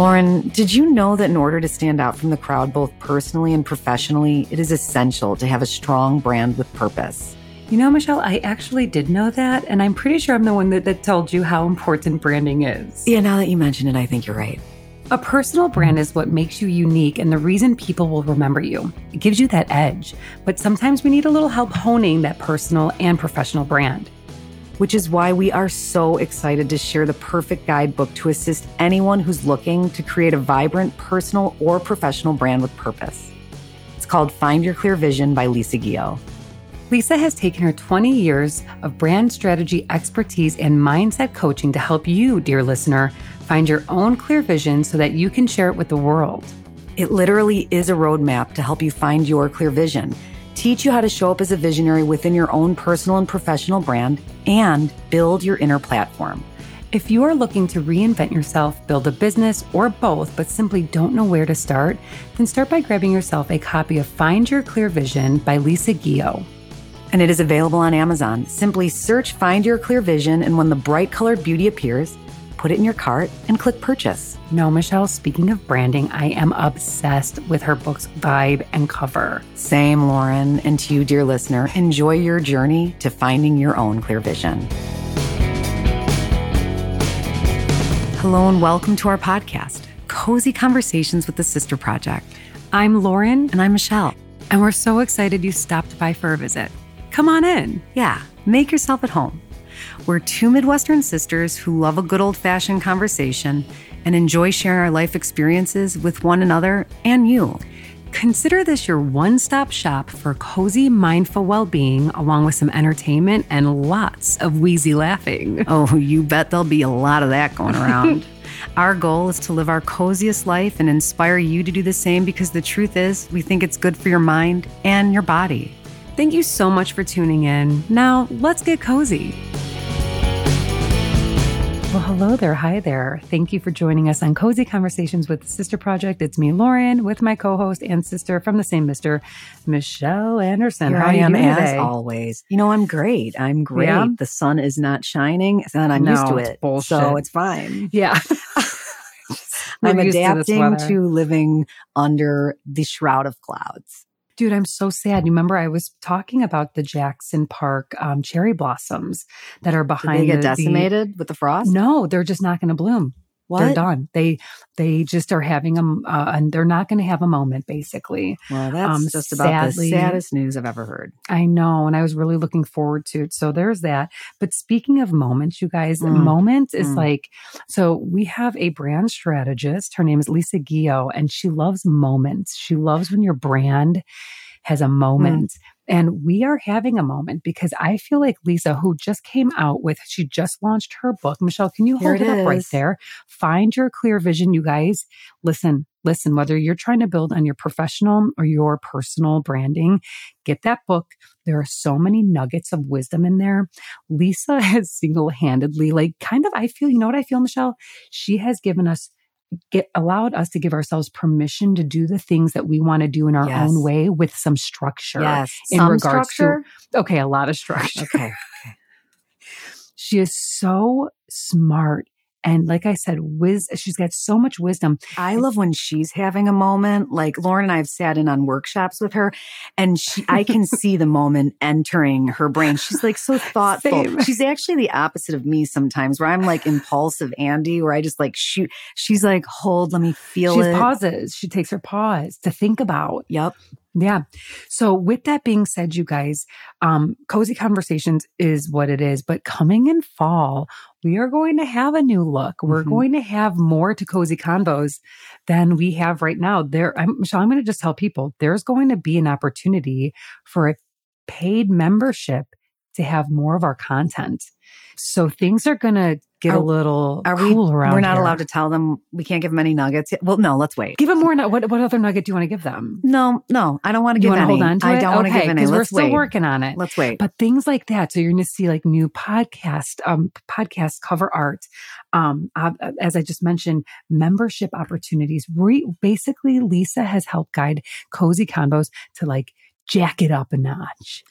Lauren, did you know that in order to stand out from the crowd, both personally and professionally, it is essential to have a strong brand with purpose? You know, Michelle, I actually did know that. And I'm pretty sure I'm the one that, that told you how important branding is. Yeah, now that you mention it, I think you're right. A personal brand is what makes you unique and the reason people will remember you. It gives you that edge. But sometimes we need a little help honing that personal and professional brand which is why we are so excited to share the perfect guidebook to assist anyone who's looking to create a vibrant personal or professional brand with purpose. It's called Find Your Clear Vision by Lisa Guillot. Lisa has taken her 20 years of brand strategy expertise and mindset coaching to help you, dear listener, find your own clear vision so that you can share it with the world. It literally is a roadmap to help you find your clear vision teach you how to show up as a visionary within your own personal and professional brand, and build your inner platform. If you are looking to reinvent yourself, build a business, or both, but simply don't know where to start, then start by grabbing yourself a copy of Find Your Clear Vision by Lisa Guillot. And it is available on Amazon. Simply search Find Your Clear Vision, and when the bright colored beauty appears, put it in your cart and click purchase. No, Michelle, speaking of branding, I am obsessed with her book's vibe and cover. Same, Lauren. And to you, dear listener, enjoy your journey to finding your own clear vision. Hello, and welcome to our podcast, Cozy Conversations with the Sister Project. I'm Lauren. And I'm Michelle. And we're so excited you stopped by for a visit. Come on in. Yeah, make yourself at home. We're two Midwestern sisters who love a good old fashioned conversation and enjoy sharing our life experiences with one another and you. Consider this your one stop shop for cozy, mindful well being, along with some entertainment and lots of wheezy laughing. Oh, you bet there'll be a lot of that going around. our goal is to live our coziest life and inspire you to do the same because the truth is, we think it's good for your mind and your body. Thank you so much for tuning in. Now, let's get cozy. Well, hello there. Hi there. Thank you for joining us on Cozy Conversations with the Sister Project. It's me, Lauren, with my co host and sister from the same Mister, Michelle Anderson. Here How I am, as today? always. You know, I'm great. I'm great. Yeah. The sun is not shining, and I'm no, used to it. Bullshit. So it's fine. Yeah. I'm adapting to, to living under the shroud of clouds. Dude, I'm so sad. You remember I was talking about the Jackson Park um, cherry blossoms that are behind. Did they get the, decimated the, with the frost? No, they're just not going to bloom. What? They're done. They they just are having a uh, and they're not going to have a moment basically. Well, that's um, just about sadly, the saddest news I've ever heard. I know, and I was really looking forward to it. So there's that. But speaking of moments, you guys, mm. moment is mm. like so we have a brand strategist. Her name is Lisa Guillot, and she loves moments. She loves when your brand has a mm. moment. Mm. And we are having a moment because I feel like Lisa, who just came out with, she just launched her book. Michelle, can you hold it, it up right there? Find your clear vision, you guys. Listen, listen, whether you're trying to build on your professional or your personal branding, get that book. There are so many nuggets of wisdom in there. Lisa has single handedly, like, kind of, I feel, you know what I feel, Michelle? She has given us get allowed us to give ourselves permission to do the things that we want to do in our yes. own way with some structure. Yes. In some regards structure? to okay, a lot of structure. Okay. okay. she is so smart and like I said, wiz- she's got so much wisdom. I love when she's having a moment. Like Lauren and I have sat in on workshops with her and she, I can see the moment entering her brain. She's like so thoughtful. Same. She's actually the opposite of me sometimes where I'm like impulsive Andy, where I just like shoot. She's like, hold, let me feel She's it. She pauses. She takes her pause to think about. Yep. Yeah. So with that being said, you guys, um, cozy conversations is what it is, but coming in fall, we are going to have a new look. We're mm-hmm. going to have more to cozy convos than we have right now. There, I'm, Michelle, I'm going to just tell people there's going to be an opportunity for a paid membership to have more of our content. So things are going to get are, a little are cool we, around. We're not here. allowed to tell them we can't give them any nuggets. Yet. Well, no, let's wait. Give them more. What what other nugget do you want to give them? No, no, I don't want to give any. Hold on to I it? don't okay, want to give any. Let's we're still wait. working on it. Let's wait. But things like that. So you're going to see like new podcast, um, podcast cover art. Um, uh, as I just mentioned, membership opportunities. We basically Lisa has helped guide Cozy Convos to like jack it up a notch.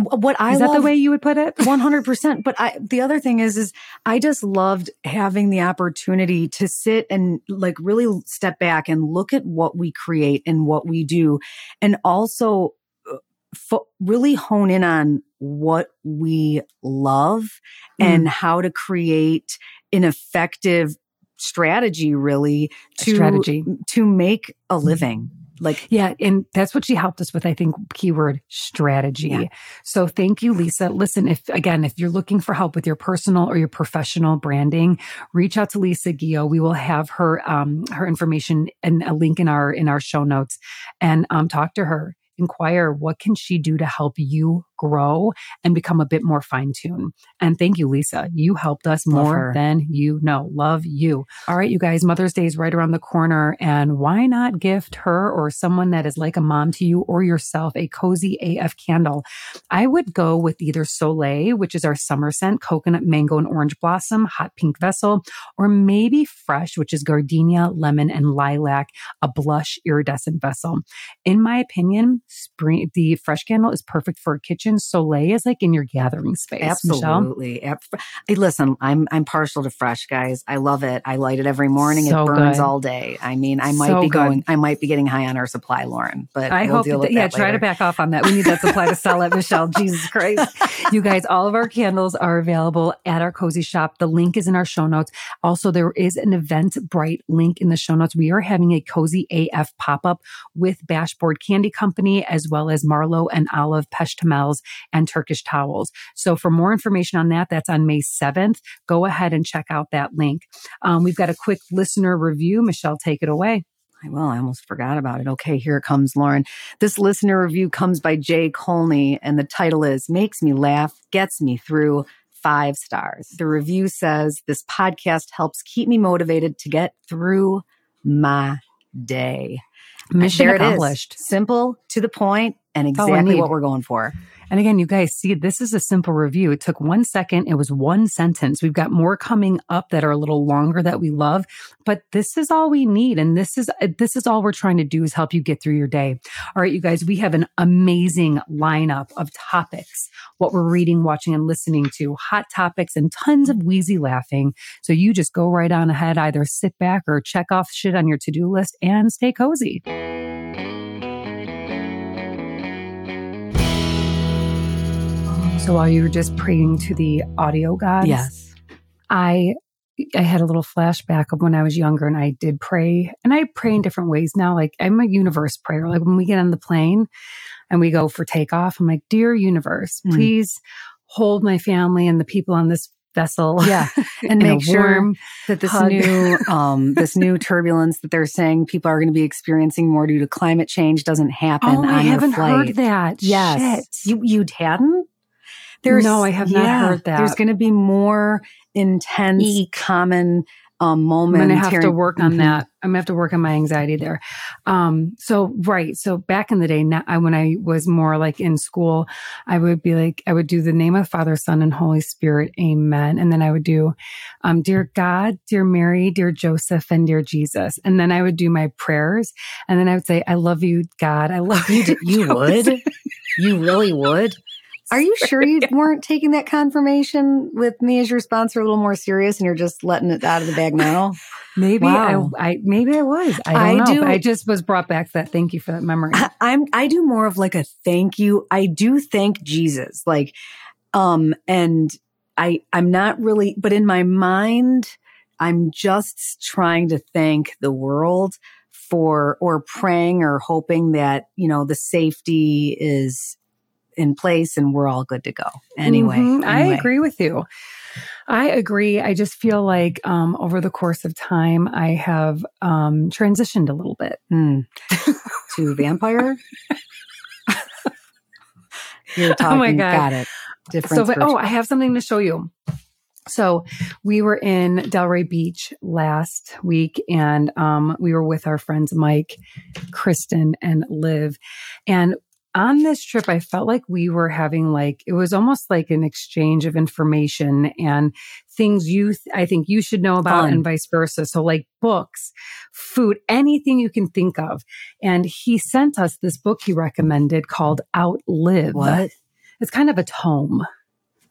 What I is that love, the way you would put it? One hundred percent. But I, the other thing is, is I just loved having the opportunity to sit and like really step back and look at what we create and what we do, and also uh, fo- really hone in on what we love mm. and how to create an effective strategy really to strategy to make a living like yeah and that's what she helped us with i think keyword strategy yeah. so thank you lisa listen if again if you're looking for help with your personal or your professional branding reach out to lisa Guillot. we will have her um her information and a link in our in our show notes and um talk to her inquire what can she do to help you grow and become a bit more fine tuned. And thank you, Lisa. You helped us more than you know. Love you. All right, you guys, Mother's Day is right around the corner. And why not gift her or someone that is like a mom to you or yourself a cozy AF candle? I would go with either Soleil, which is our summer scent, coconut, mango, and orange blossom, hot pink vessel, or maybe Fresh, which is gardenia, lemon, and lilac, a blush iridescent vessel. In my opinion, spring, the Fresh candle is perfect for a kitchen Soleil is like in your gathering space. Absolutely. Hey, listen, I'm I'm partial to fresh, guys. I love it. I light it every morning. So it burns good. all day. I mean, I might so be going. Good. I might be getting high on our supply, Lauren. But I we'll hope. That, yeah, try to back off on that. We need that supply to sell it, Michelle. Jesus Christ, you guys! All of our candles are available at our cozy shop. The link is in our show notes. Also, there is an Eventbrite link in the show notes. We are having a cozy AF pop up with Bashboard Candy Company as well as Marlowe and Olive Peshtemels towels and Turkish towels. So for more information on that, that's on May 7th. Go ahead and check out that link. Um, we've got a quick listener review. Michelle, take it away. I will. I almost forgot about it. Okay, here it comes, Lauren. This listener review comes by Jay Colney, and the title is Makes Me Laugh, Gets Me Through five stars. The review says this podcast helps keep me motivated to get through my day. Mission accomplished. Simple, to the point, and exactly what we're going for. And again, you guys see, this is a simple review. It took one second. It was one sentence. We've got more coming up that are a little longer that we love, but this is all we need. And this is, this is all we're trying to do is help you get through your day. All right, you guys, we have an amazing lineup of topics, what we're reading, watching, and listening to, hot topics and tons of wheezy laughing. So you just go right on ahead, either sit back or check off shit on your to do list and stay cozy. So while you were just praying to the audio gods, yes, I I had a little flashback of when I was younger and I did pray and I pray in different ways now. Like I'm a universe prayer. Like when we get on the plane and we go for takeoff, I'm like, dear universe, mm. please hold my family and the people on this vessel. Yeah. And make sure that this hug. new um this new turbulence that they're saying people are going to be experiencing more due to climate change doesn't happen oh, I haven't heard that. Yes. Shit. You you hadn't? There's, no, I have not heard that. There's going to be more intense, Eek. common um, moments. I'm going to have to work on mm-hmm. that. I'm going to have to work on my anxiety there. Um, so right. So back in the day, now, I, when I was more like in school, I would be like, I would do the name of Father, Son, and Holy Spirit. Amen. And then I would do, um, dear God, dear Mary, dear Joseph, and dear Jesus. And then I would do my prayers. And then I would say, I love you, God. I love you. You would? You really would? Are you sure you weren't taking that confirmation with me as your sponsor a little more serious and you're just letting it out of the bag now? maybe wow. I, I, maybe I was. I don't I know. Do, I just was brought back that. Thank you for that memory. I, I'm I do more of like a thank you. I do thank Jesus. Like um and I I'm not really but in my mind I'm just trying to thank the world for or praying or hoping that you know the safety is in place and we're all good to go. Anyway, mm-hmm. anyway. I agree with you. I agree. I just feel like um, over the course of time, I have um, transitioned a little bit mm. to vampire. You're talking. Oh my god! Got it. Different. So, oh, I have something to show you. So we were in Delray Beach last week and um, we were with our friends Mike, Kristen, and Liv. And on this trip, I felt like we were having like, it was almost like an exchange of information and things you, th- I think you should know about Fun. and vice versa. So like books, food, anything you can think of. And he sent us this book he recommended called Outlive. What? It's kind of a tome.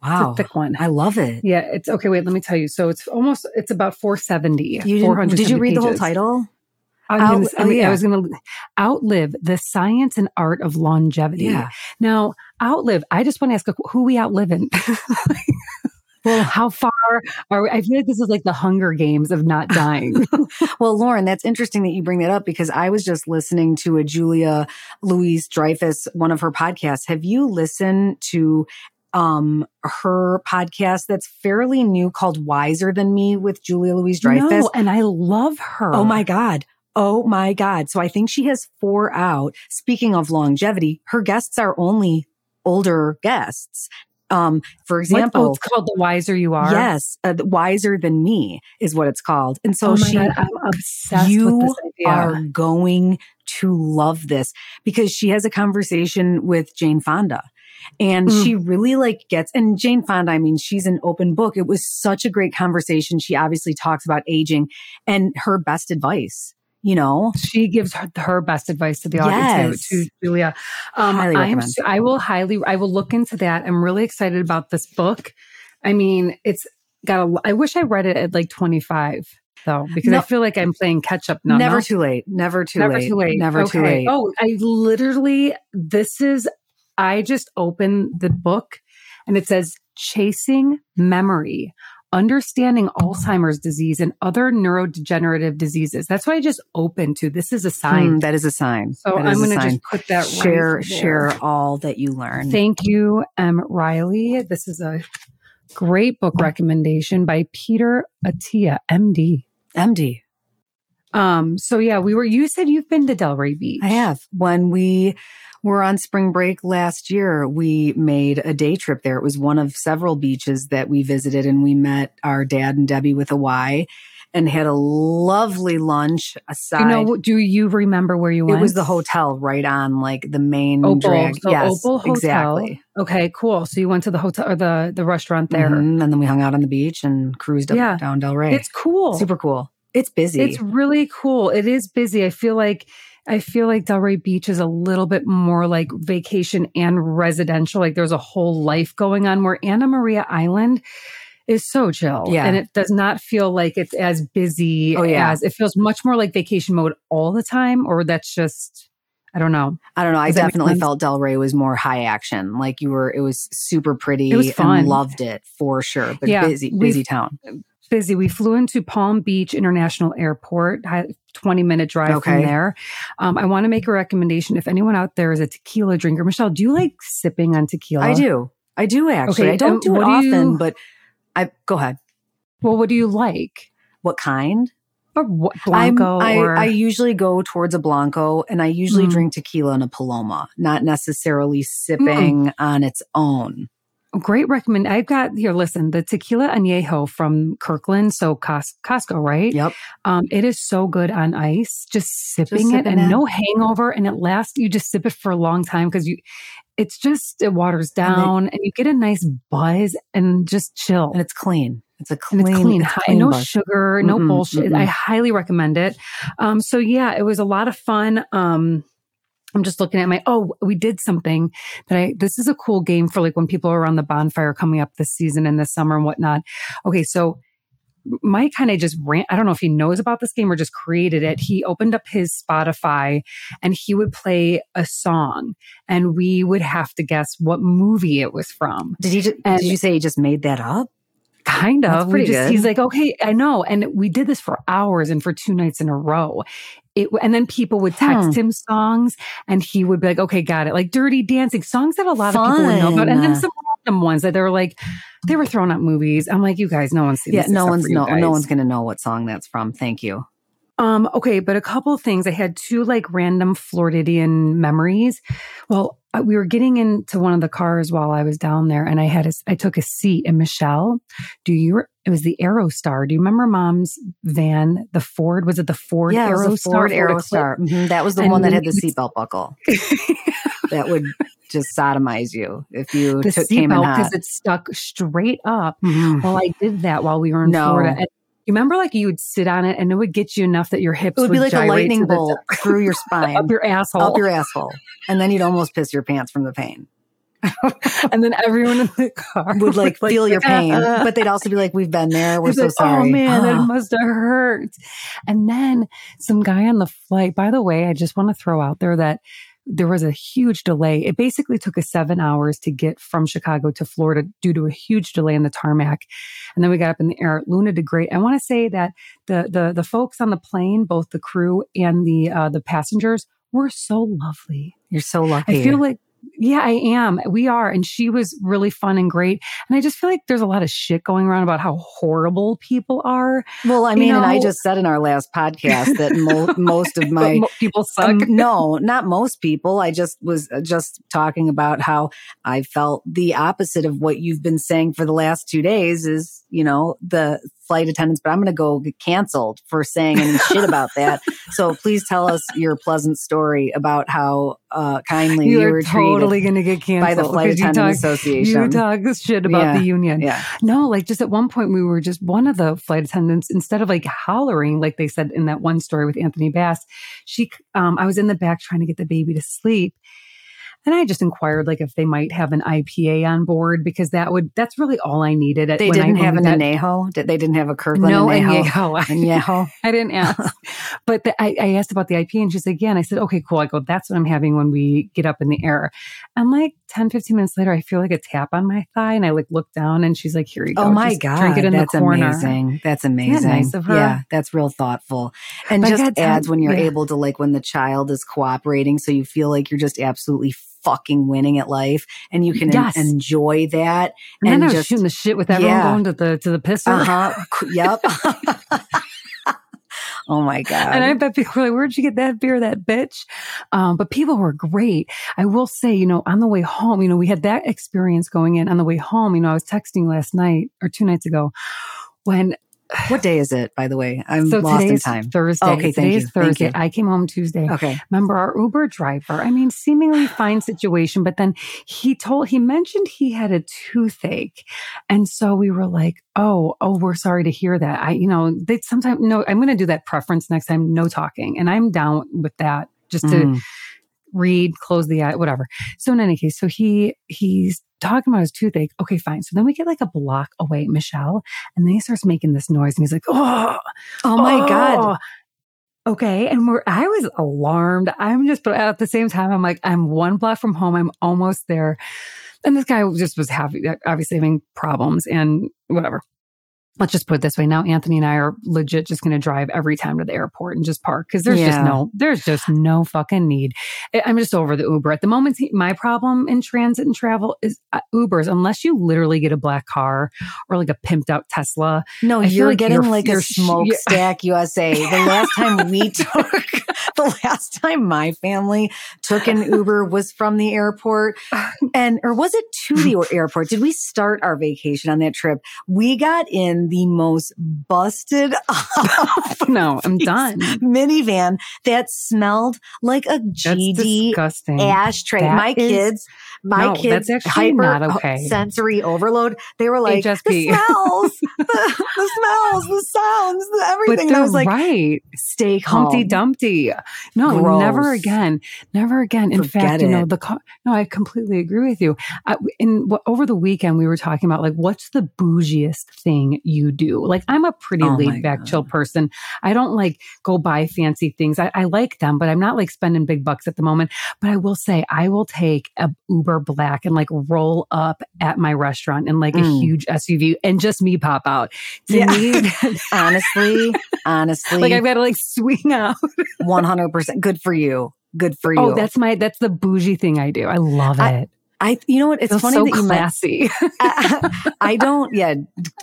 Wow. It's a thick one. I love it. Yeah, it's okay. Wait, let me tell you. So it's almost it's about 470. You didn't- 470 did you read the whole pages. Title? I'm Out- gonna, oh, yeah. I was going to outlive the science and art of longevity. Yeah. Now, outlive. I just want to ask who we outliving. well, how far are we? I feel like this is like the Hunger Games of not dying. Well, Lauren, that's interesting that you bring that up because I was just listening to a Julia Louise Dreyfus, one of her podcasts. Have you listened to um her podcast that's fairly new called Wiser Than Me with Julia Louise Dreyfus? no, and I love her. Oh my God. Oh my God. So I think she has four out. Speaking of longevity, her guests are only older guests. Um, for example, oh, it's called The Wiser You Are. yes, uh, wiser than me is what it's called. And so oh she, God, I'm obsessed you with this idea. are going to love this because she has a conversation with Jane Fonda. And Mm. she really like gets, and Jane Fonda, I mean, she's an open book. It was such a great conversation. She obviously talks about aging and her best advice, you know? she gives her, her best advice to the audience Yes. to, to Julia. Um, Highly recommend. s- I will highly, I will look into that. I'm really excited about this book. I mean, it's got a, I wish I read it at like 25 though, because I feel like I'm playing catch up now. never too late. Never too Never late. too late. Never too Okay. late. Oh, I literally, this is, I just opened the book and it says Chasing Memory. Understanding Alzheimer's disease and other neurodegenerative diseases. That's what I just opened to. This is a sign. Hmm, that is a sign. So That I'm going to just put that share right share all that you learn. Thank you, M. Riley. This is a great book recommendation by Peter Attia, MD. MD. Um, so yeah, we were. You said you've been to Delray Beach. I have. When we were on spring break last year, we made a day trip there. It was one of several beaches that we visited, and we met our dad and Debbie with a Y and had a lovely lunch aside. You know, do you remember where you went? it was the hotel right on like the main Opal. drag. So yes, Opal Hotel. exactly. Okay, cool. So you went to the hotel or the the restaurant there. Mhm. And then we hung out on the beach and cruised up Yeah. down Delray. It's cool. super cool. It's busy. It's really cool. It is busy. I feel like I feel like Delray Beach is a little bit more like vacation and residential. Like there's a whole life going on where Anna Maria Island is so chill. Yeah. And it does not feel like it's as busy Oh, yeah. as it feels much more like vacation mode all the time, or that's just I don't know. I don't know. I Does make definitely felt Delray was more high action. Like you were, it was super pretty. It was fun. And loved it for sure. But Yeah, busy, busy town. Busy. We flew into Palm Beach International Airport, 20 minute drive from there. Um, I want to make a recommendation. If anyone out there is a tequila drinker, Michelle, do you like sipping on tequila? I do. I do actually. Okay, I don't and do it do often, you- but I go ahead. Well, what do you like? What kind? Or what, Blanco I, or I usually go towards a Blanco and I usually Mm. drink tequila and a Paloma, not necessarily Mm. sipping on its own. Great recommend. I've got here. Listen, the tequila añejo from Kirkland, so Cos- Costco, right? Yep. Um, it is so good on ice. Just sipping it sipping and it. no hangover, and it lasts. You just sip it for a long time because you. It's just it waters And they- down, and, you get a nice buzz and just chill. And it's clean. It's a And clean, it's clean, it's Hi- clean no buzz. sugar, no Mm-mm, bullshit. mm-mm. I highly recommend it. Um, so yeah, it was a lot of fun. Um, I'm just looking at my, oh, we did something that I, this is a cool game for like when people are around the bonfire coming up this season and this summer and whatnot. Okay. So Mike kind of just ran, I don't know if he knows about this game or just created it. He opened up his Spotify and he would play a song and we would have to guess what movie it was from. Did you just, And- did you say he just made that up? Kind of. We just, good. he's like, okay, I know. And we did this for hours and for two nights in a row. It, and then people would text Hmm. him songs and he would be like, okay, got it. Like dirty dancing songs that a lot of people would know about. And then Fun. some random ones that they were like, they were throwing up movies. I'm like, you guys, no one's seen Yeah, this no one's no, no one's going to know what song that's from. Thank you. Um, okay, but a couple things. I had two like random Floridian memories. Well, we were getting into one of the cars while I was down there, and I had a, I took a seat. And Michelle, do you? It was the Aerostar. Do you remember Mom's van, the Ford? Was it the Ford yeah, Aerostar? Ford Aerostar. Mm-hmm. That was the and one that had the seatbelt buckle. that would just sodomize you if you the took came in because it stuck straight up. Mm-hmm. Well, I did that while we were in no. Florida. And you remember like you would sit on it and it would get you enough that your hips it would, would be like a lightning bolt through your spine, up your asshole, up your asshole, and then you'd almost piss your pants from the pain. and then everyone in the car would like, feel your pain, uh, but they'd also be like, "We've been there. We're so like, oh, sorry." Oh man, that must have hurt. And then some guy on the flight. By the way, I just want to throw out there that there was a huge delay. It basically took us seven hours to get from Chicago to Florida due to a huge delay in the tarmac. And then we got up in the air. Luna did great. I want to say that the the the folks on the plane, both the crew and the uh, the passengers, were so lovely. You're so lucky. I feel like yeah, I am. We are. And she was really fun and great. And I just feel like there's a lot of shit going around about how horrible people are. Well, I mean, know? and I just said in our last podcast that mo- most of my people suck. Um, no, not most people. I just was uh, just talking about how I felt the opposite of what you've been saying for the last two days is, you know, the flight attendants, but I'm going to go get canceled for saying any shit about that. So please tell us your pleasant story about how uh, kindly you, you were totally going to get canceled by the Flight Attendant talk, Association. You talk shit about yeah. the union. Yeah. No, like just at one point we were just one of the flight attendants instead of like hollering like they said in that one story with Anthony Bass, she um, I was in the back trying to get the baby to sleep and I just inquired like if they might have an IPA on board because that would that's really all I needed. They didn't have an anejo. They didn't have a Kirkland no anejo. anejo. I didn't ask, but the, I, I, asked about the IPA and she's like, yeah. And I said, okay, cool. I go, that's what I'm having when we get up in the air. And like 10, 15 minutes later, I feel like a tap on my thigh and I like look down and she's like, here you oh go. Oh my god, drink it in that's the corner. amazing. That's amazing. That nice of her? Yeah, that's real thoughtful and but just adds when you're yeah. able to like when the child is cooperating, so you feel like you're just absolutely fucking winning at life and you can yes. en- enjoy that. And, and then I was just, shooting the shit with everyone yeah. going to the to the pisser. Uh-huh. yep. Oh my God. And I bet people were like, where'd you get that beer, that bitch? Um, but people were great. I will say, you know, on the way home, you know, we had that experience going in on the way home. You know, I was texting last night or two nights ago when what day is it, by the way? I'm so lost in time. Thursday. Okay, thank today's you. Thursday. Thank you. I came home Tuesday. Okay. Remember our Uber driver? I mean, seemingly fine situation, but then he told, he mentioned he had a toothache. And so we were like, oh, oh, we're sorry to hear that. I, you know, they sometimes, no, I'm going to do that preference next time, no talking. And I'm down with that just to, mm read, close the eye, whatever. So in any case, so he he's talking about his toothache. Okay, fine. So then we get like a block away, Michelle, and then he starts making this noise, and he's like, "Oh, oh my oh. god." Okay. And we're, I was alarmed. I'm just, but at the same time, I'm like, I'm one block from home. I'm almost there. And this guy just was having, obviously having problems and whatever let's just put it this way. Now anthony and i are legit just going to drive every time to the airport and just park because there's yeah. just no there's just no fucking need. I'm just over the uber. At the moment my problem in transit and travel is uh, ubers unless you literally get a black car or like a pimped out tesla no I you're like getting you're, like you're, a smokestack usa the last time we took the last time my family took an uber was from the airport. And or was it to the airport? Did we start our vacation on that trip? We got in the most busted up. no, I'm done. Minivan that smelled like a GD ashtray. That my is, kids, my no, kids, that's actually hyper not uh, okay. sensory overload. They were like HSP. the smells, the, the, smells, the sounds, the everything. They're I was like, right. Stay Humpty Dumpty. No, Gross. never again. Never again. In Forget fact, it. you know the car. No, I completely agree with you. I, in over the weekend, we were talking about like what's the bougiest thing you do. Like I'm a pretty oh laid back, God. chill person. I don't like go buy fancy things. I, I, like them, but I'm not like spending big bucks at the moment. But I will say I will take a Uber Black and like roll up at my restaurant in like mm. a huge SUV and just me pop out. To yeah. me, honestly, honestly, like I've got to like swing out. One hundred percent. Good for you. Good for you. Oh, that's my that's the bougie thing I do. I love it. I, you know what? It's Feels funny so that you classy. I, I don't. Yeah,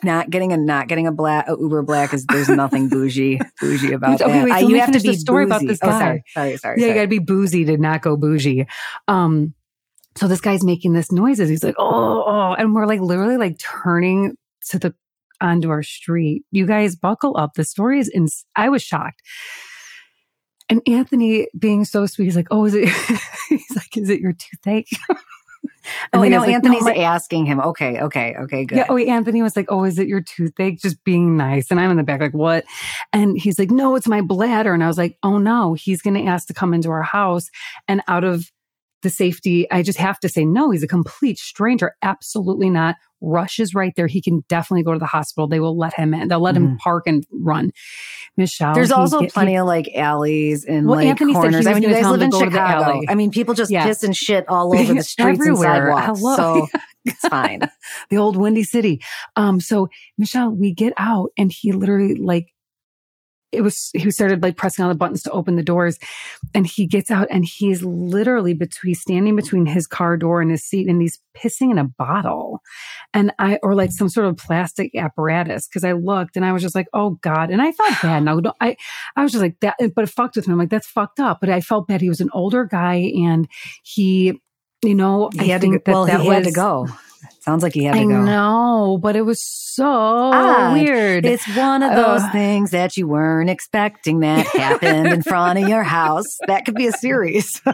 not getting a not getting a black a Uber black is there's nothing bougie bougie about Okay, that. wait, I- you have to finish the be story about boozy. this Oh, guy. sorry, sorry, sorry. yeah, you got to be boozy to not go bougie. Um, so this guy's making this noises. He's like, oh, oh, and we're like literally like turning to the onto our street. You guys buckle up. The story is in. I was shocked. And Anthony, being so sweet, he's like, "Oh, is it?" he's like, "Is it your toothache?" Oh, the no, like, Anthony's my- asking him. Okay, okay, okay, good. Yeah. Oh, Anthony was like, "Oh, is it your toothache?" Just being nice, and I'm in the back like, "What?" And he's like, "No, it's my bladder." And I was like, "Oh no, he's going to ask to come into our house." And out of the safety, I just have to say, no, he's a complete stranger. Absolutely not. Rush is right there. He can definitely go to the hospital. They will let him in. They'll let him park and run. Michelle, There's also get- he- plenty of like alleys and Well, like Anthony said he corners. was I mean, you guys live in go to the Chicago. I mean, people just Yeah. piss and shit all over the streets Everywhere. and sidewalks. Hello. So it's fine. the old windy city. Um, so Michelle, we get out and he literally like it was he started like pressing all the buttons to open the doors and he gets out and he's literally between standing between his car door and his seat and he's pissing in a bottle. And i or like some sort of plastic apparatus because i looked and i was just like oh god. And i felt bad. Now i i was just like that but it fucked with me. I'm like that's fucked up. But i felt bad. He was an older guy and he you know He i had to think go, that well, that he was had to go. Sounds like he had to I go. know, but it was so Odd. weird. It's one of those Uh. things that you weren't expecting that happened in front of your house. That could be a series.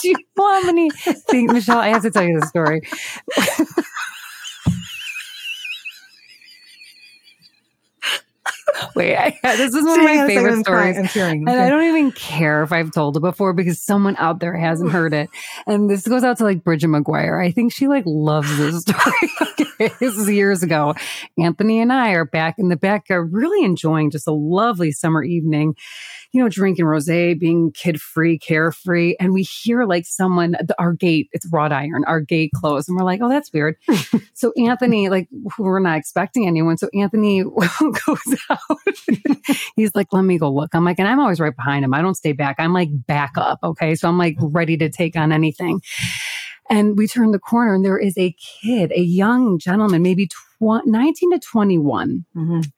Do you want me to think, Michelle? I have to tell you the story. Wait, I, this is one of my favorite stories. I'm hearing. And I don't even care if I've told it before because someone out there hasn't heard it. And this goes out to like Bridget McGuire. I think she like loves this story. okay, this is years ago. Anthony and I are back in the backyard, uh, really enjoying just a lovely summer evening, you know, drinking rosé, being kid free, carefree. And we hear like someone, our gate, it's wrought iron, our gate closed. And we're like, oh, that's weird. so Anthony, like, we're not expecting anyone. So Anthony goes out. He's like, let me go look. I'm like, and I'm always right behind him. I don't stay back. I'm like back up. Okay. So I'm like ready to take on anything. And we turn the corner and there is a kid, a young gentleman, maybe tw- 19 to 21, Mhm.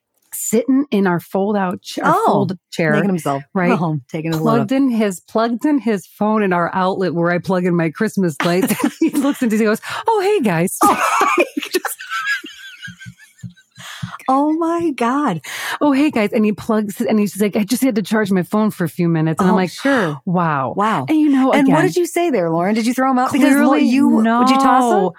Sitting in our fold out chair, Oh, fold chair, Making himself right. home, taking his plugged in his plugged in his phone in our outlet where I plug in my Christmas lights. he looks into he goes, "Oh hey guys." Oh, oh my God. oh hey guys and he plugs it and he's like i just had to charge my phone for a few minutes and i'm Oh, like sure. wow Wow. and you know And again, what did you say there, Lauren? Did you throw him out? because clearly Lauren, you no. would you toss him?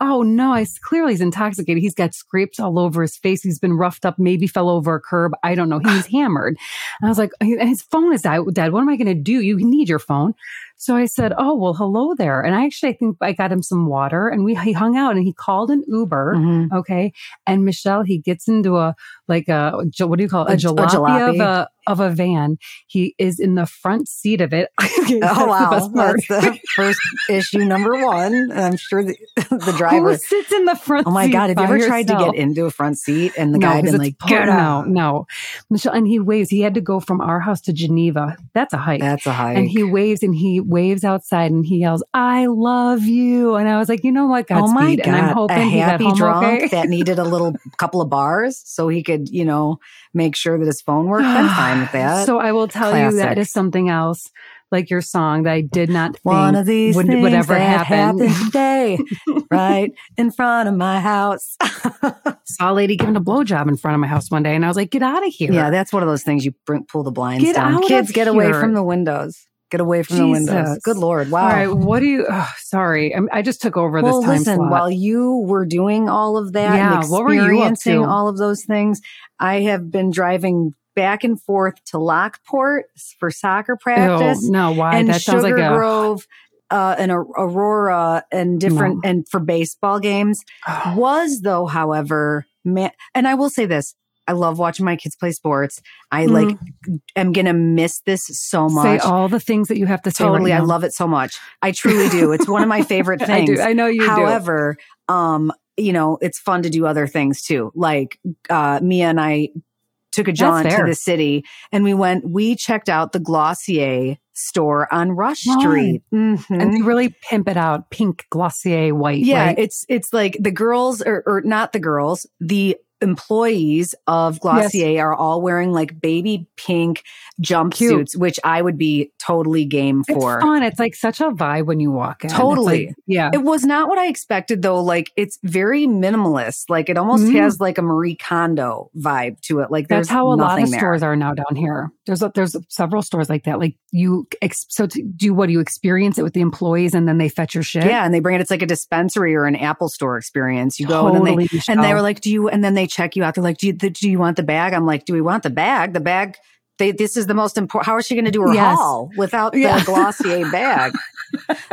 Oh no, I clearly he's intoxicated. He's got scrapes all over his face. He's been roughed up, maybe fell over a curb. I don't know. He's hammered. And I was like, his phone is dead. Dad, what am I going to do? You need your phone. So I said, Oh, well, hello there. And I actually, I think I got him some water and we, he hung out and he called an Uber. Mhm. Okay. And Michelle, he gets into a, like a, what do you call it? A- A, a jalopy, jalopy. of a, of a van. He is in the front seat of it. Okay, Oh wow, that's the first issue number one. I'm sure the, the driver. Who sits in the front Oh my god, have you ever tried to get into a front seat and the no, guy been like, get no, out? no. Michelle, and he waves. He had to go from our house to Geneva. That's a hike. That's a hike. and he waves and he waves outside and he yells, "I love you!" And I was like, you know what, oh my Godspeed. god, and I'm hoping a happy drunk okay. that needed a little couple of bars so he could, you know, make sure that his phone worked. I'm fine with that. So I will tell you that is something else, like your song that I did not think One of these would, things would ever that happen. happened today, right in front of my house. Saw a lady giving a blowjob in front of my house one day, and I was like, "Get out of here!" yeah, that's one of those things you bring, pull the blinds Get down. Kids, get away from the windows. Get away from the windows. Good lord! Wow. All right, what do you? Oh, sorry, I'm, I just took over well, this time listen, slot. while you were doing all of that Yeah, what were you up experiencing to? all of those things, I have been driving back and forth to Lockport for soccer practice Ew, no, why? and that sounds Sugar like a. Grove uh, and Au- Aurora and different and for baseball games. Was though, however, man, and I will say this. I love watching my kids play sports. I like am gonna miss this so much. Mm. say all the things that you have to say. Totally. right I love it so much. I truly do. It's one of my favorite I things. do. I know you do. However, um, you know, it's fun to do other things too. Like uh Mia and I took a jaunt to the city and we went, we checked out the Glossier store on Rush Street. Mm-hmm. And they really pimp it out. Pink Glossier white. Yeah. Right? It's, it's like the girls or, or not the girls, the employees of Glossier yes. are all wearing like baby pink jumpsuits, which I would be totally game for. It's fun. It's like such a vibe when you walk in. Totally. Like, yeah. It was not what I expected though. Like it's very minimalist. Like it almost mm. has like a Marie Kondo vibe to it. Like that's how a lot of there. stores are now down here. There's a, there's several stores like that. Like you, ex- so to do what do you experience it with the employees and then they fetch your shit. Yeah, and they bring it. It's like a dispensary or an Apple store experience. You go totally and then they and they were like, "Do you?" And then they check you out. They're like, "Do you, do you want the bag?" I'm like, "Do we want the bag? The bag." They, this is the most important. How is she going to do her yes. haul without the yeah. Glossier bag?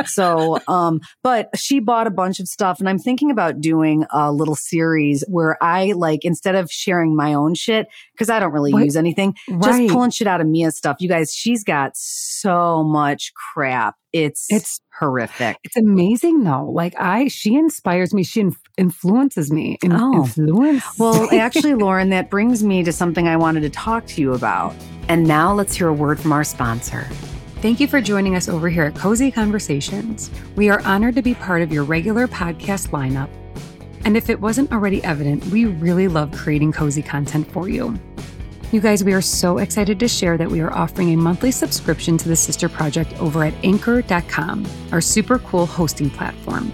so, um, but she bought a bunch of stuff and I'm thinking about doing a little series where I like, instead of sharing my own shit, cause I don't really what? use anything, right. just pulling shit out of Mia's stuff. You guys, she's got so much crap. It's, it's horrific. It's amazing though. Like I, she inspires me. She inf- influences me. In- oh, influence. well, actually, Lauren, that brings me to something I wanted to talk to you about. And now let's hear a word from our sponsor. Thank you for joining us over here at Cozy Conversations. We are honored to be part of your regular podcast lineup. And if it wasn't already evident, we really love creating cozy content for you. You guys, we are so excited to share that we are offering a monthly subscription to the Sister Project over at anchor.com, our super cool hosting platform.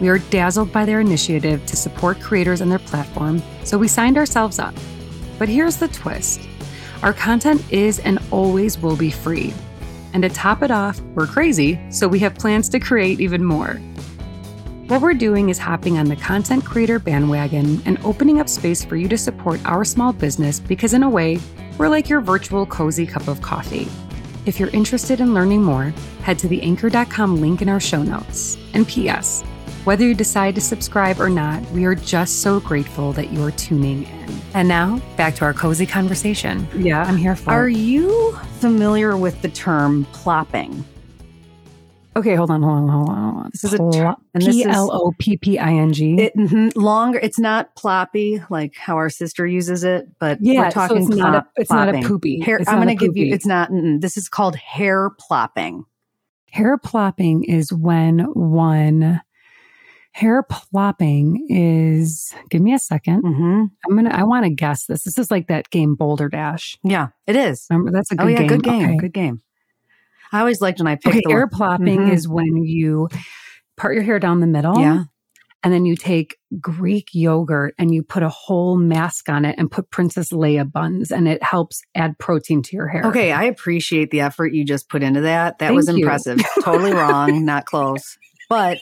We are dazzled by their initiative to support creators and their platform, so we signed ourselves up. But here's the twist our content is and always will be free. And to top it off, we're crazy, so we have plans to create even more. What we're doing is hopping on the content creator bandwagon and opening up space for you to support our small business because, in a way, we're like your virtual cozy cup of coffee. If you're interested in learning more, head to the anchor.com link in our show notes. And P.S. Whether you decide to subscribe or not, we are just so grateful that you're tuning in. And now, back to our cozy conversation. Yeah, I'm here for Are you familiar with the term plopping? Okay, hold on, hold on, hold on. Hold on. This is a P L O P P I N G. It, mm-hmm, longer. It's not ploppy like how our sister uses it, but yeah, we're talking so it's, plop, not a, it's not a poopy. Hair, I'm going to give you. It's not. this is called hair plopping. Hair plopping is when one hair plopping is. Give me a 2nd i mm-hmm. I'm gonna. I want to guess this. This is like that game Boulder Dash. Yeah, it is. Remember that's a good oh, yeah, game. Good game. Okay. Good game. I always liked when I picked okay, the hair plopping mm-hmm. is when you part your hair down the middle. Yeah. And then you take Greek yogurt and you put a whole mask on it and put Princess Leia buns, and it helps add protein to your hair. Okay, I appreciate the effort you just put into that. That Thank was impressive. totally wrong, not close. But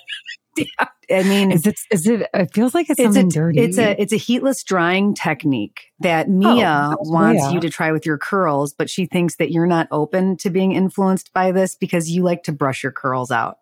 I mean, is it? Is it? It feels like it's, it's something a, dirty. It's a it's a heatless drying technique that Mia oh, wants Mia. you to try with your curls, but she thinks that you're not open to being influenced by this because you like to brush your curls out.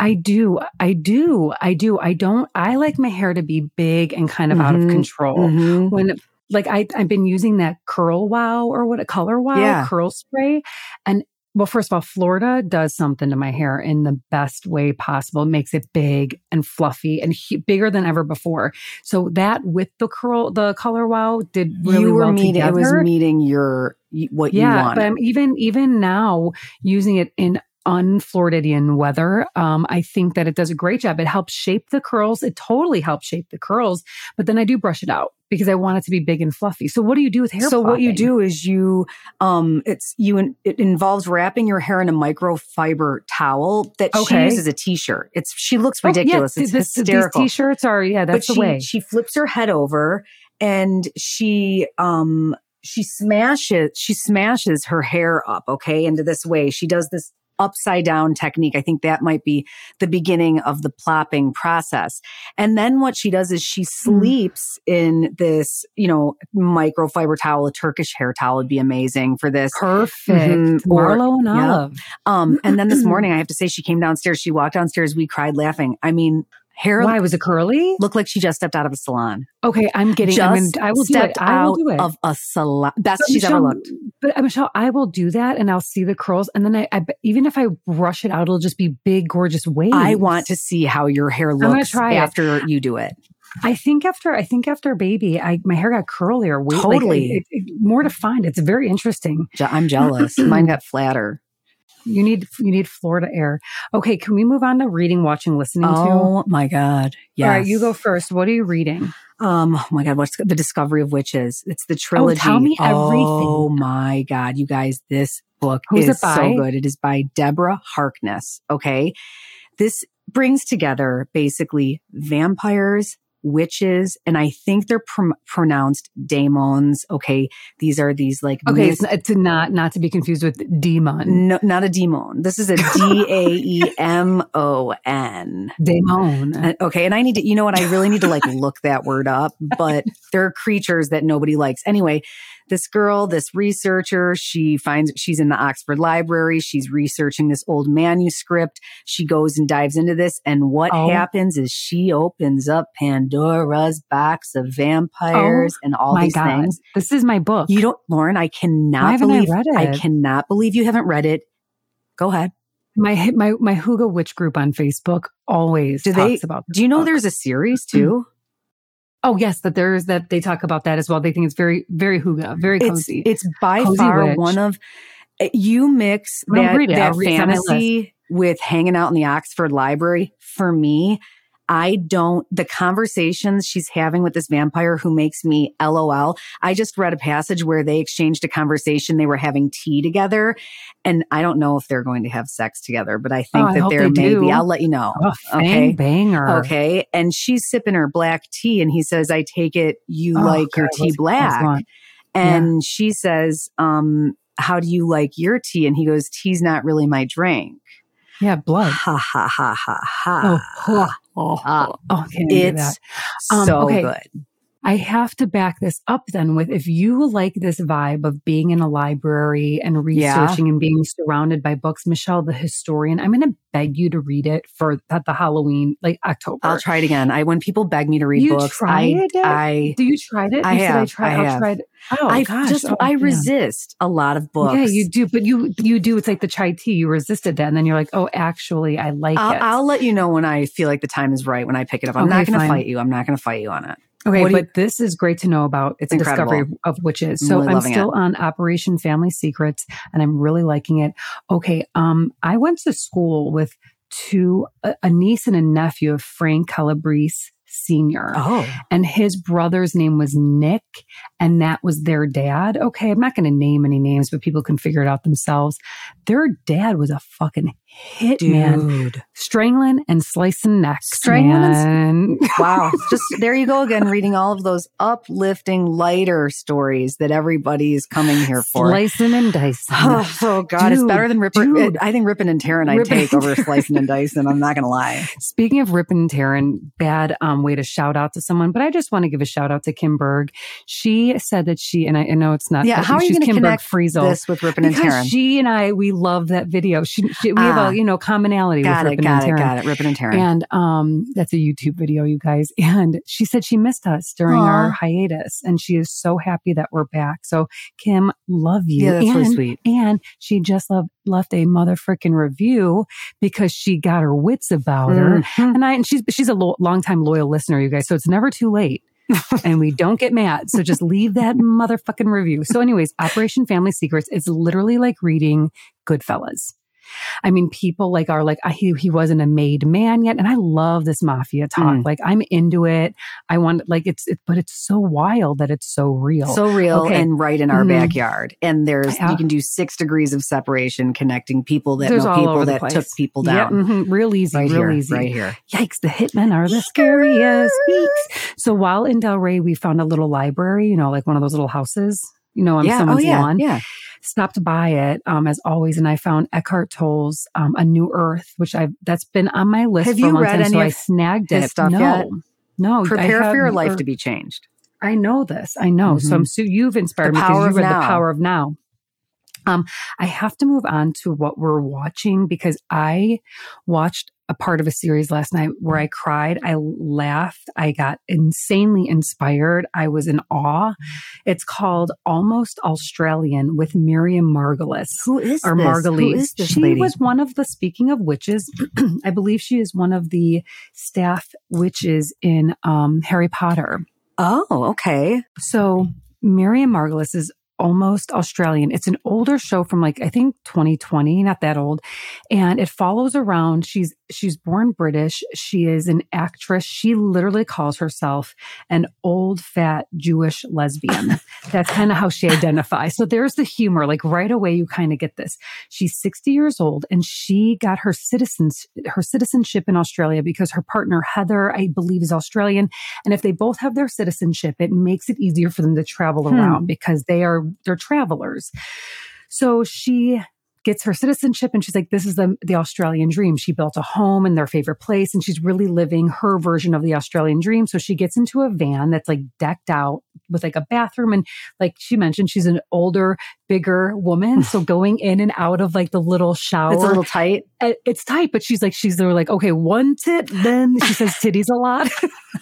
I do. I do. I do. I don't. I like my hair to be big and kind of mm-hmm. out of mm-hmm. control. Mm-hmm. When like I, I've been using that curl wow or what a color wow yeah. curl spray. And well, first of all, Florida does something to my hair in the best way possible. It makes it big and fluffy and he- bigger than ever before. So that with the curl, the color wow did really you were well meeting, together. It was meeting your what yeah, you wanted. but I'm even even now using it in unfloridian weather. Um, I think that it does a great job. It helps shape the curls. It totally helps shape the curls. But then I do brush it out because I want it to be big and fluffy. So what do you do with hair? So what you do is you, um, it's you. It involves wrapping your hair in a microfiber towel that okay. she uses a t-shirt. It's she looks ridiculous. Oh, yeah, it's this, hysterical. These t-shirts are yeah, that's but the she, way. She flips her head over and she um she smashes she smashes her hair up okay into this way she does this upside down technique. I think that might be the beginning of the plopping process. And then what she does is she hmm. sleeps mm. in this, you know, microfiber towel, a Turkish hair towel would be amazing for this. Perfect. Mm-hmm. Marlo and Olive. Um, and then this morning, I have to say, she came downstairs. She walked downstairs. We cried laughing. I mean, hair. Why was it curly? Looked like she just stepped out of a salon. Okay, I'm getting. Just I'm gonna, I will do it. I will do it. of a salon. Best she's Michelle, ever looked. But uh, Michelle, I will do that, and I'll see the curls, and then I, I, even if I brush it out, it'll just be big, gorgeous waves. I want to see how your hair looks try after it. you do it. I think after I think after baby, I my hair got curlier. Way, Totally. like, it- it- more defined. It's very interesting. I'm jealous. Mine got flatter. You need you need Florida air. Okay, can we move on to reading, watching, listening to? Oh my god! Yes. All right, you go first. What are you reading? Um, oh my God, what's the Discovery of Witches? It's the trilogy. tell me everything. Oh my God, you guys, this book Who's is it by? so good. It is by Deborah Harkness. Okay. This brings together basically vampires, witches, and I think they're prom- pronounced daemons. Okay. These are these like, Okay, myth- it's, not not to be confused with demon. no, not a demon. This is a D A E M O N. Demon. Okay, and I need to, you know what? I really need to like look that word up, but there are creatures that nobody likes. Anyway, this girl, this researcher, she finds she's in the Oxford Library. She's researching this old manuscript. She goes and dives into this. And what Oh. happens is she opens up Pandora's box of vampires oh and all Oh these God, things. this is my book. You don't, Lauren, I cannot haven't I believe, read I cannot believe you haven't read it. Go ahead. my my my Huga Witch group on Facebook always Do talks they- about. Do you know book. there's a series too? Oh yes, that there is that they talk about that as well. They think it's very very hygge, very cozy. it's by Cozy far witch. one of eh, you mix that, that I'll read- it's on my fantasy with hanging out in the Oxford Library. For me, I don't the conversations she's having with this vampire who makes me LOL. I just read a passage where they exchanged a conversation. They were having tea together, and I don't know if they're going to have sex together, but I think Oh, I that hope they may do. I'll let you know. oh, okay. banger. Okay. And she's sipping her black tea, and he says, I take it you Oh, like your tea black. And she says, um, how do you like your tea? And he goes, tea's not really my drink. Yeah, blood. Ha ha ha ha Oh, ha. Oh, oh, Ah, oh, can't it's that. Um, so okay. good. I have to back this up then with if you like this vibe of being in a library and Yeah. researching and being surrounded by books, Michelle, the historian, I'm going to beg you to read it for at the Halloween, like October. I'll try it again. I when people beg me to read You books, tried I it? I Do you tried it? I you said I have, tried. I I'll have. try it. Oh, I gosh. just Oh, I man. resist a lot of books. Yeah, you do, but you you do. It's like the chai tea. You resisted that, and then you're like, oh, actually, I like I'll, it. I'll let you know when I feel like the time is right when I pick it up. I'm Okay, not going to fight you. I'm not going to fight you on it. Okay, What do you- but this is great to know about. It's the discovery of, witches. So really I'm still on Operation Family Secrets, and I'm really liking it. Okay, um, I went to school with two a, a niece and a nephew of Frank Calabrese Senior, Oh, and his brother's name was Nick, and that was their dad. Okay, I'm not going to name any names, but people can figure it out themselves. Their dad was a fucking hit man, strangling and slicing necks. Strangling and. Wow. Just there you go again, reading all of those uplifting, lighter stories that everybody is coming here for. Slicing and dicing. Oh, oh, God, it's better than Ripper. dude. I think Rippin' and Tearing I'd take over slicing and dicing. I'm not going to lie. Speaking of Rip and Taryn, bad um, way to shout out to someone, but I just want to give a shout out to Kim Berg. She said that she, and I, I know it's not, Yeah, how are you she's gonna connect Friesel. This with Rippin' and Tearing. she and I, we love that video. She, she we Ah. have a you know commonality Got with it, Rip got and it, got it. Rippin' and Tearing. And um, that's a YouTube video, you guys. And she said she missed us during Aw. our hiatus, and she is so happy that we're back. So Kim, love you. yeah, that's and, really sweet. And she just left left a mother freaking review because she got her wits about her. Mhm. And I and she's she's a lo- longtime loyal listener, you guys. So it's never too late. And we don't get mad. So just leave that motherfucking review. So, anyways, Operation Family Secrets is literally like reading Goodfellas. I mean, people like are like, I, he, he wasn't a made man yet. And I love this mafia talk. Mm. Like, I'm into it. I want, like, it's, it, but it's so wild that it's so real. So real Okay. and right in our Mhm. backyard. And there's, Yeah. you can do six degrees of separation connecting people that There's know people that took people Yeah, down. mhm, real easy, Right real here, easy. right here. Yikes, the hitmen are the scariest. Eeks. So while in Delray, we found a little library, you know, like one of those little houses, you know, on yeah. Oh, someone's yeah. lawn. Yeah. Stopped by it, um, as always, and I found Eckhart Tolle's um, A New Earth, which I've that's been on my list Have for you a long read time. any So I snagged it. stuff no, yet? no. Prepare have- for your life or- to be changed. I know this. I know. So I'm so you've inspired The me because you read Now. the power of now. Um, I have to move on to what we're watching because I watched a part of a series last night where I cried. I laughed. I got insanely inspired. I was in awe. It's called Almost Australian with Miriam Margolyes. Who is or this? Margulies. Who is this she lady? was one of the speaking of witches. I believe she is one of the staff witches in um, Harry Potter. oh, okay. So Miriam Margolyes is almost Australian. It's an older show from like I think 2020, not that old, and it follows around. She's she's born British. She is an actress. She literally calls herself an old fat Jewish lesbian. That's kind of how she identifies. So there's the humor. Like right away, you kind of get this. She's 60 years old, and she got her citizens her citizenship in Australia because her partner Heather, I believe, is Australian. And if they both have their citizenship, it makes it easier for them to travel Hmm. around because they are they're travelers. So she gets her citizenship and she's like, this is the, the Australian dream. She built a home in their favorite place and she's really living her version of the Australian dream. So she gets into a van that's like decked out with like a bathroom. And like she mentioned, she's an older, bigger woman. So going in and out of like the little shower. It's a little tight. It's tight, but she's like, she's there like, okay, one tit, then she says titties a lot.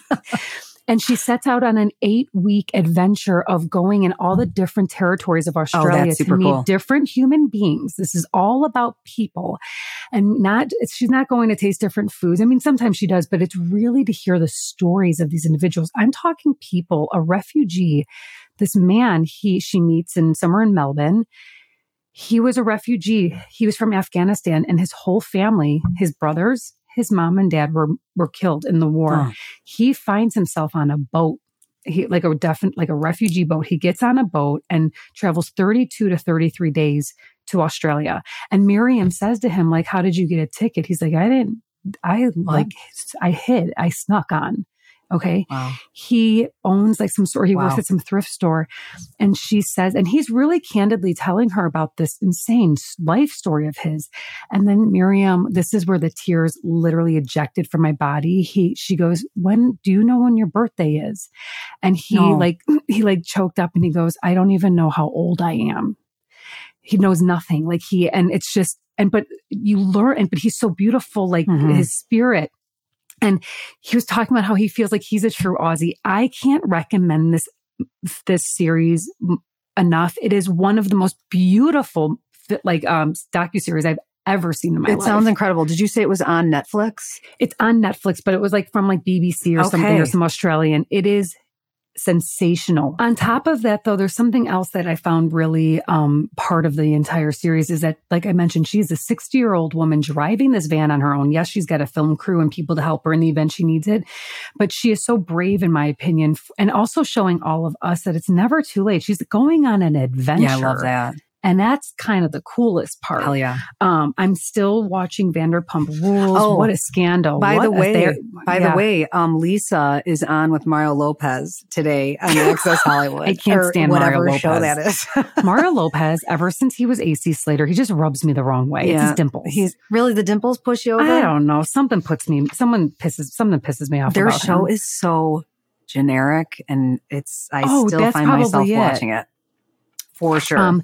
and she sets out on an eight week adventure of going in all the different territories of oh, Australia Oh, to meet cool. different human beings. This is all about people and not, she's not going to taste different foods. I mean, sometimes she does, but it's really to hear the stories of these individuals. I'm talking people, a refugee, this man he, she meets in somewhere in Melbourne he was a refugee. He was from Afghanistan and his whole family, his brothers, his mom and dad were were killed in the war. Oh. He finds himself on a boat. He like a definite like a refugee boat. He gets on a boat and travels 32 to 33 days to Australia. And Miriam says to him like how did you get a ticket? He's like I didn't I like I hid. I snuck on. Okay Wow. he owns like some store. He works at some thrift store. And she says, and he's really candidly telling her about this insane life story of his. And then Miriam, this is where the tears literally ejected from my body. He, she goes, when do you know when your birthday is? And he No. like, he like choked up and he goes, I don't even know how old I am. He knows nothing. Like he, and it's just, and, but you learn, and, but he's so beautiful, like Mhm. his spirit. And he was talking about how he feels like he's a true Aussie. I can't recommend this this series enough. It is one of the most beautiful like um docu series I've ever seen in my It life. It sounds incredible. Did you say it was on Netflix? it's on Netflix, but it was like from like BBC or something or some Australian. It is sensational. On top of that though, there's something else that I found really um part of the entire series is that like I mentioned she's a 60-year-old woman driving this van on her own. Yes, she's got a film crew and people to help her in the event she needs it, but she is so brave in my opinion and also showing all of us that it's never too late. She's going on an adventure. Yeah, I love that. And that's kind of the coolest part. Hell yeah. Um, I'm still watching Vanderpump Rules. Oh, what a scandal! By What the way, ther- by yeah. the way, um, Lisa is on with Mario Lopez today on Access Hollywood. I can't stand whatever Mario show that Lopez. is. Mario Lopez, ever since he was AC Slater, he just rubs me the wrong way. It's his dimples. He's really the dimples push you over. I don't know. Something puts me. Someone pisses. Something pisses me off. Their show him. is so generic, and it's I Oh, still find myself it. watching it for sure. Um,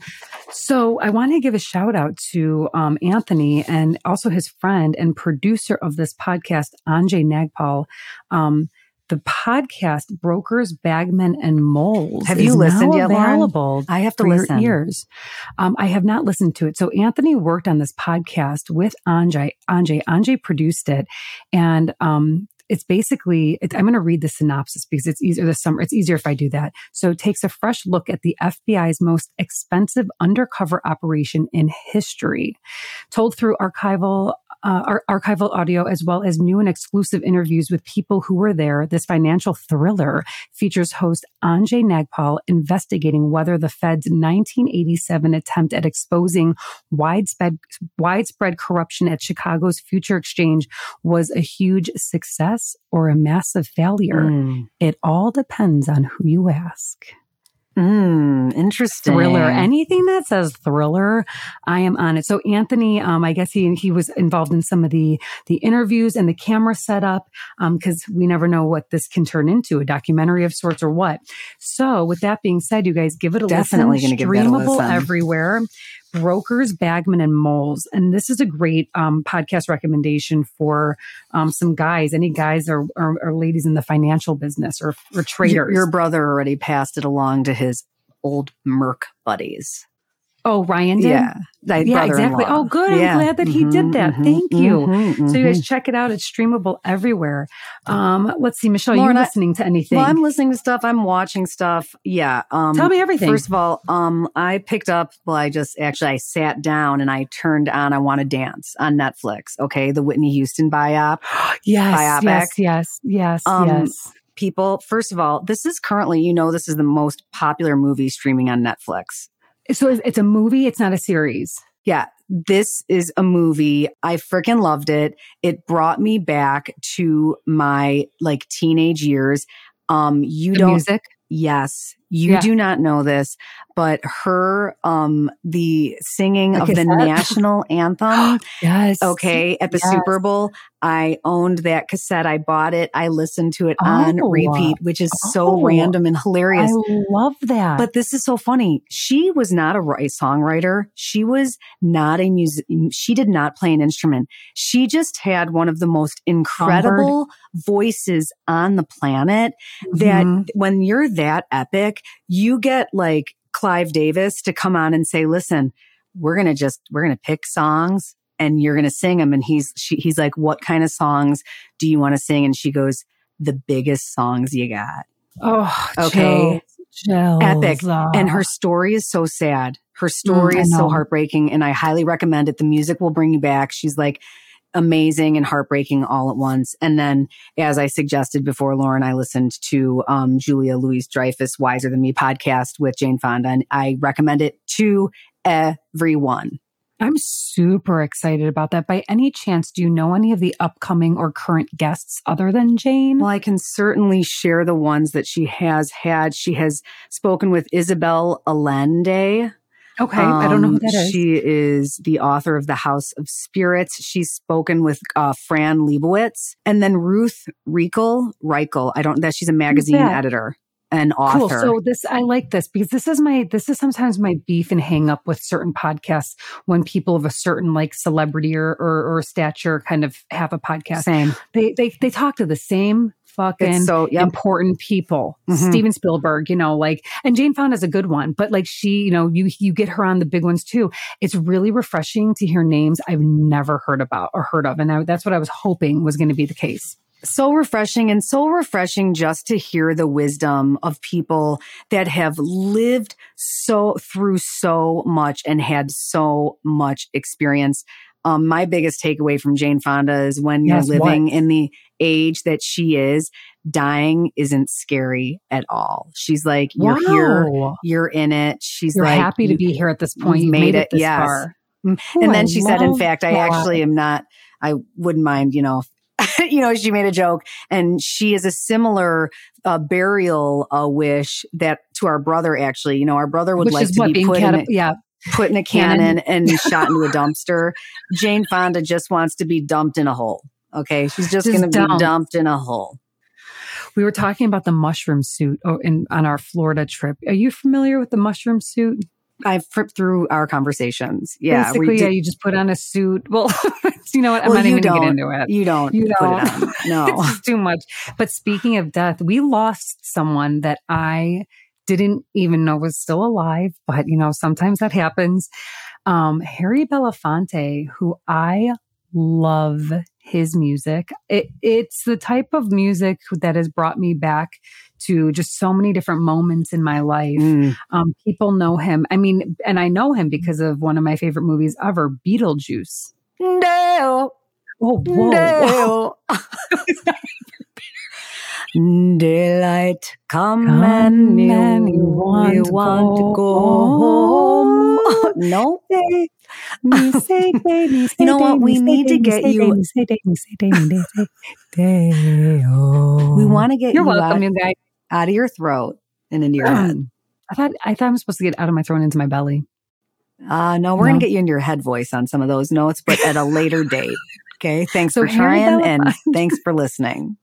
so I want to give a shout out to um, Anthony and also his friend and producer of this podcast, Anjay Nagpal. Um, the podcast Brokers, Bagmen, and Moles. Have is you listened yet, Lauren? Available I have to for your listen. ears. Um, I have not listened to it. So Anthony worked on this podcast with Anjay. Anjay, Anjay produced it, and um, it's basically. I'm going to read the synopsis because it's easier. The summer. It's easier if I do that. So it takes a fresh look at the FBI's most expensive undercover operation in history, told through archival. Uh, ar- archival audio as well as new and exclusive interviews with people who were there. This financial thriller features host Anjay Nagpal investigating whether the Fed's 1987 attempt at exposing widespread widespread corruption at Chicago's Future Exchange was a huge success or a massive failure. Mm. It all depends on who you ask. Mm, interesting. Thriller, anything that says thriller, I am on it. So Anthony, um, I guess he he was involved in some of the the interviews and the camera setup, um, because we never know what this can turn into, a documentary of sorts or what. So with that being said, you guys give it a Definitely listen. gonna give that a Streamable listen. everywhere. Brokers, Bagmen, and Moles. And this is a great um, podcast recommendation for um, some guys, any guys or, or, or, ladies in the financial business or, or traders. Your, your brother already passed it along to his old Merc buddies. Oh, Ryan did? Yeah. Yeah, exactly. Oh, good. I'm glad that he mm-hmm, did that. Mm-hmm, Thank you. Mm-hmm, so you guys mm-hmm. check it out. It's streamable everywhere. Um, let's see, Michelle, Lauren, you listening to anything? Well, I'm listening to stuff. I'm watching stuff. Yeah. Um, Tell me everything. First of all, um, I picked up, well, I just actually, I sat down and I turned on I Want to Dance on Netflix. Okay. The Whitney Houston biop. yes. Biopic. Yes. Yes. Yes. Um, yes. People, first of all, this is currently, you know, this is the most popular movie streaming on Netflix. So it's a movie, it's not a series. Yeah, this is a movie. I freaking loved it. It brought me back to my like teenage years. Um, you the don't music. Yes, you yeah. do not know this, but her, um, the singing like of the that? national anthem. yes. Okay. At the yes. Super Bowl, I owned that cassette. I bought it. I listened to it oh. on repeat, which is oh. so random and hilarious. I love that. But this is so funny. She was not a songwriter. She was not a music. She did not play an instrument. She just had one of the most incredible voices on the planet that mm-hmm. when you're that epic, you get like Clive Davis to come on and say, listen, we're going to just, we're going to pick songs and you're going to sing them. And he's, she, he's like, what kind of songs do you want to sing? And she goes, the biggest songs you got. Oh, okay. Chills. Epic. And her story is so sad. Her story mm, is so heartbreaking and I highly recommend it. The music will bring you back. She's like, amazing and heartbreaking all at once. And then, as I suggested before, Lauren, I listened to um, Julia Louise Dreyfus Wiser Than Me podcast with Jane Fonda, and I recommend it to everyone. I'm super excited about that. By any chance, do you know any of the upcoming or current guests other than Jane? Well, I can certainly share the ones that she has had. She has spoken with Isabel Allende. Okay. Um, I don't know who that is. She is the author of The House of Spirits. She's spoken with uh, Fran Lebowitz and then Ruth Reichl. Reichl. I don't, that she's a magazine editor and author. Cool. So this, I like this because this is my, this is sometimes my beef and hang up with certain podcasts when people of a certain like celebrity or, or, or stature kind of have a podcast. Same. They, they, they talk to the same fucking so yep. important people. Mm-hmm. Steven Spielberg, you know, like, and Jane Fonda is a good one, but like she, you know, you you get her on the big ones too. It's really refreshing to hear names I've never heard about or heard of, and I, that's what I was hoping was going to be the case so refreshing and so refreshing just to hear the wisdom of people that have lived so through so much and had so much experience. Um, my biggest takeaway from Jane Fonda is when yes, you're living what? in the age that she is, dying isn't scary at all. She's like, you're wow. here, you're in it. She's you're like, happy to be here at this point. You made, made, it, it yes. Far. Mm. and then she said, in fact, I actually am not, I wouldn't mind, you know, you know, she made a joke and she is a similar uh, burial uh, wish that to our brother, actually, you know, our brother would Which like to be put in, a, yeah put in a cannon, and shot into a dumpster. Jane Fonda just wants to be dumped in a hole. Okay. She's just, just going to be dumped in a hole. We were talking about the mushroom suit oh, in, on our Florida trip. Are you familiar with the mushroom suit? I've flipped through our conversations. Yeah. Basically, yeah, you just put on a suit. Well, you know what? I'm well, not even going to get into it. You don't. You don't. No. it's too much. But speaking of death, we lost someone that I didn't even know was still alive, but you know, sometimes that happens. Um, Harry Belafonte, who I love his music. It, it's the type of music that has brought me back to just so many different moments in my life. Mm. Um, people know him. I mean, and I know him because of one of my favorite movies ever, Beetlejuice. No. Oh, whoa. No. Daylight, come, come and you, you want, you to, want go to go home. home. no. Me say, me say, you know what? We need to get you. We want to get You're you welcome, out, guy. out of your throat and into your head. I thought I thought I'm supposed to get out of my throat into my belly. Uh no, we're no. gonna get you into your head voice on some of those notes, but at a later date. Okay. Thanks so for trying and thanks for listening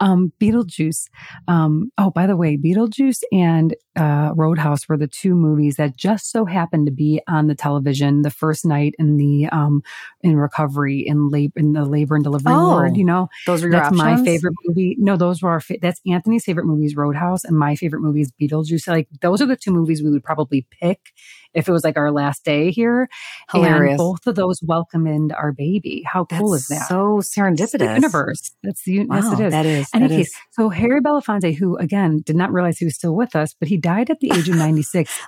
um, Beetlejuice. Um, oh, by the way, Beetlejuice and uh, Roadhouse were the two movies that just so happened to be on the television the first night in the um, in recovery in labor in the labor and delivery Oh, ward. You know, Those were your that's my favorite movie. No, those were our. Fa- that's Anthony's favorite movies, Roadhouse, and my favorite movie is Beetlejuice. Like those are the two movies we would probably pick if it was like our last day here. Hilarious. And both of those welcomed our baby. How cool That's is that? So serendipitous. the universe. That's the Wow, yes, it is. that is. Any that case, is. so Harry Belafonte, who again did not realize he was still with us, but he died at the age of 96.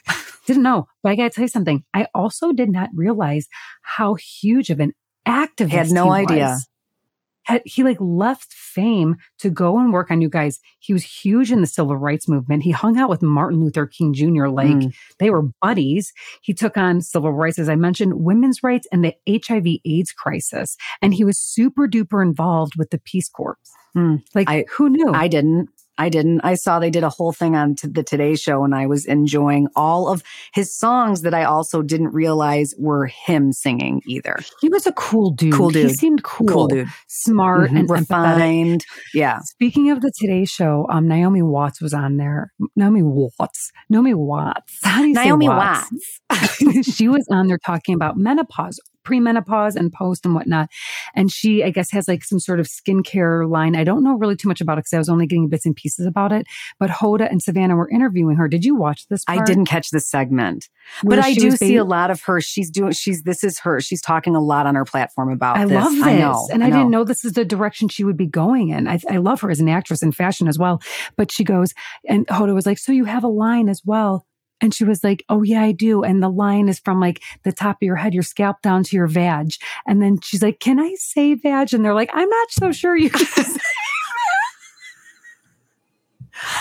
Didn't know. But I got to tell you something. I also did not realize how huge of an activist Had no he idea. was. Had, he like left fame to go and work on you guys. He was huge in the civil rights movement. He hung out with Martin Luther King Jr. Like Mm. they were buddies. He took on civil rights, as I mentioned, women's rights and the HIV AIDS crisis. And he was super duper involved with the Peace Corps. Hmm. Like, I- who knew? I didn't. I didn't. I saw they did a whole thing on the Today Show, and I was enjoying all of his songs that I also didn't realize were him singing either. he was a cool dude. Cool dude. He seemed cool, Cool dude, smart, Mhm. and empathetic. refined. Yeah, Speaking of the Today Show, um, Naomi Watts was on there. Naomi Watts. Naomi Watts. How do you say Naomi Watts? Watts. she was on there talking about menopause, premenopause and post and whatnot. And she, I guess, has like some sort of skincare line. I don't know really too much about it because I was only getting bits and pieces about it. But Hoda and Savannah were interviewing her. Did you watch this? I didn't catch this segment, Where but I do see a lot of her. She's doing. She's this is her. She's talking a lot on her platform about. I this. love this. I know, and I, didn't know this is the direction she would be going in. I, I love her as an actress in fashion as well. But she goes, and Hoda was like, So you have a line as well. And she was like, Oh, yeah, I do. And the line is from like the top of your head, your scalp down to your vag. And then she's like, Can I say vag? And they're like, I'm not so sure you can say.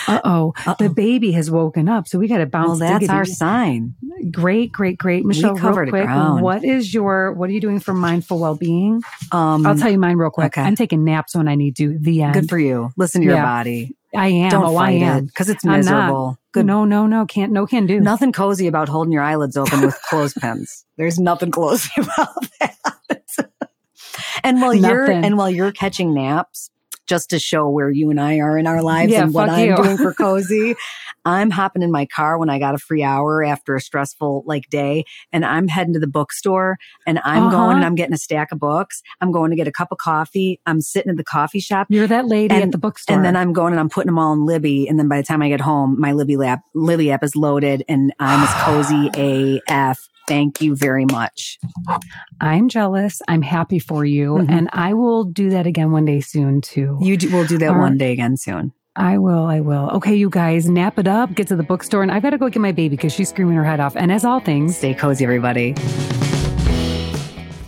Uh oh, the baby has woken up. So we got to bounce. Well, that's diggity. our sign. great, great, great. Michelle, covered real quick, ground. what is your, what are you doing for mindful well being? Um, I'll tell you mine real quick. okay. I'm taking naps when I need to. The end. Good for you. Listen to your Yeah. body. I am. Don't oh, I am. it because it's miserable. Good. No, no, no. Can't. No, can do. Nothing cozy about holding your eyelids open with clothespins. There's nothing cozy about that. and while you're and while you're catching naps, just to show where you and I are in our lives Yeah, and what I'm you. doing for cozy, I'm hopping in my car when I got a free hour after a stressful like day, and I'm heading to the bookstore and I'm Uh-huh. going and I'm getting a stack of books. I'm going to get a cup of coffee. I'm sitting at the coffee shop. You're that lady at the bookstore. And then I'm going and I'm putting them all in Libby. And then by the time I get home, my Libby app, Libby app is loaded and I'm as cozy AF. Thank you very much. I'm jealous. I'm happy for you, Mhm. and I will do that again one day soon too. You do, we'll do that All one day again soon. I will. I will. Okay, you guys, nap it up. Get to the bookstore, and I've got to go get my baby because she's screaming her head off. And as all things, Stay cozy, everybody.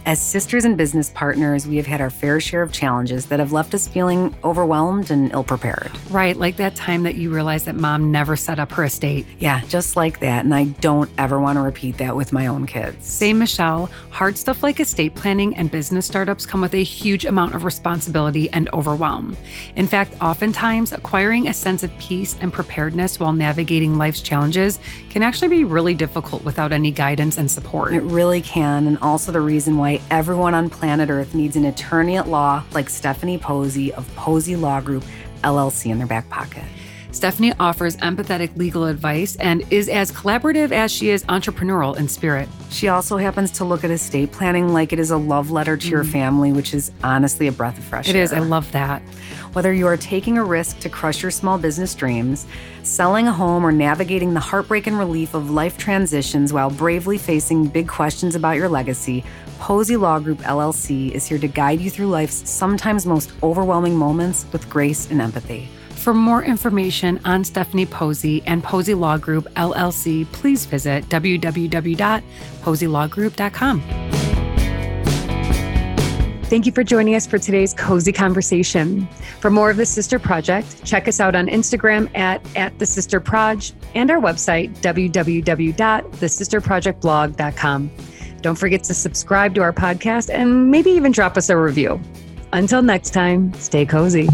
As sisters and business partners, we have had our fair share of challenges that have left us feeling overwhelmed and ill prepared. right, like that time that you realized that mom never set up her estate. Yeah, just like that. And I don't ever want to repeat that with my own kids. Same, Michelle. Hard stuff like estate planning and business startups come with a huge amount of responsibility and overwhelm. In fact, oftentimes, acquiring a sense of peace and preparedness while navigating life's challenges can actually be really difficult without any guidance and support. It really can, and also the reason why everyone on planet Earth needs an attorney at law like Stephanie Posey of Posey Law Group LLC in their back pocket. Stephanie offers empathetic legal advice and is as collaborative as she is entrepreneurial in spirit. She also happens to look at estate planning like it is a love letter to your family, which is honestly a breath of fresh Mm. It air. It is. I love that. Whether you are taking a risk to crush your small business dreams, selling a home, or navigating the heartbreak and relief of life transitions while bravely facing big questions about your legacy, Posey Law Group LLC is here to guide you through life's sometimes most overwhelming moments with grace and empathy. For more information on Stephanie Posey and Posey Law Group LLC, please visit www.poseylawgroup.com. Thank you for joining us for today's cozy conversation. For more of the Sister Project, check us out on Instagram at, at the Sister Proj and our website, www.thesisterprojectblog.com. Don't forget to subscribe to our podcast and maybe even drop us a review. Until next time, stay cozy.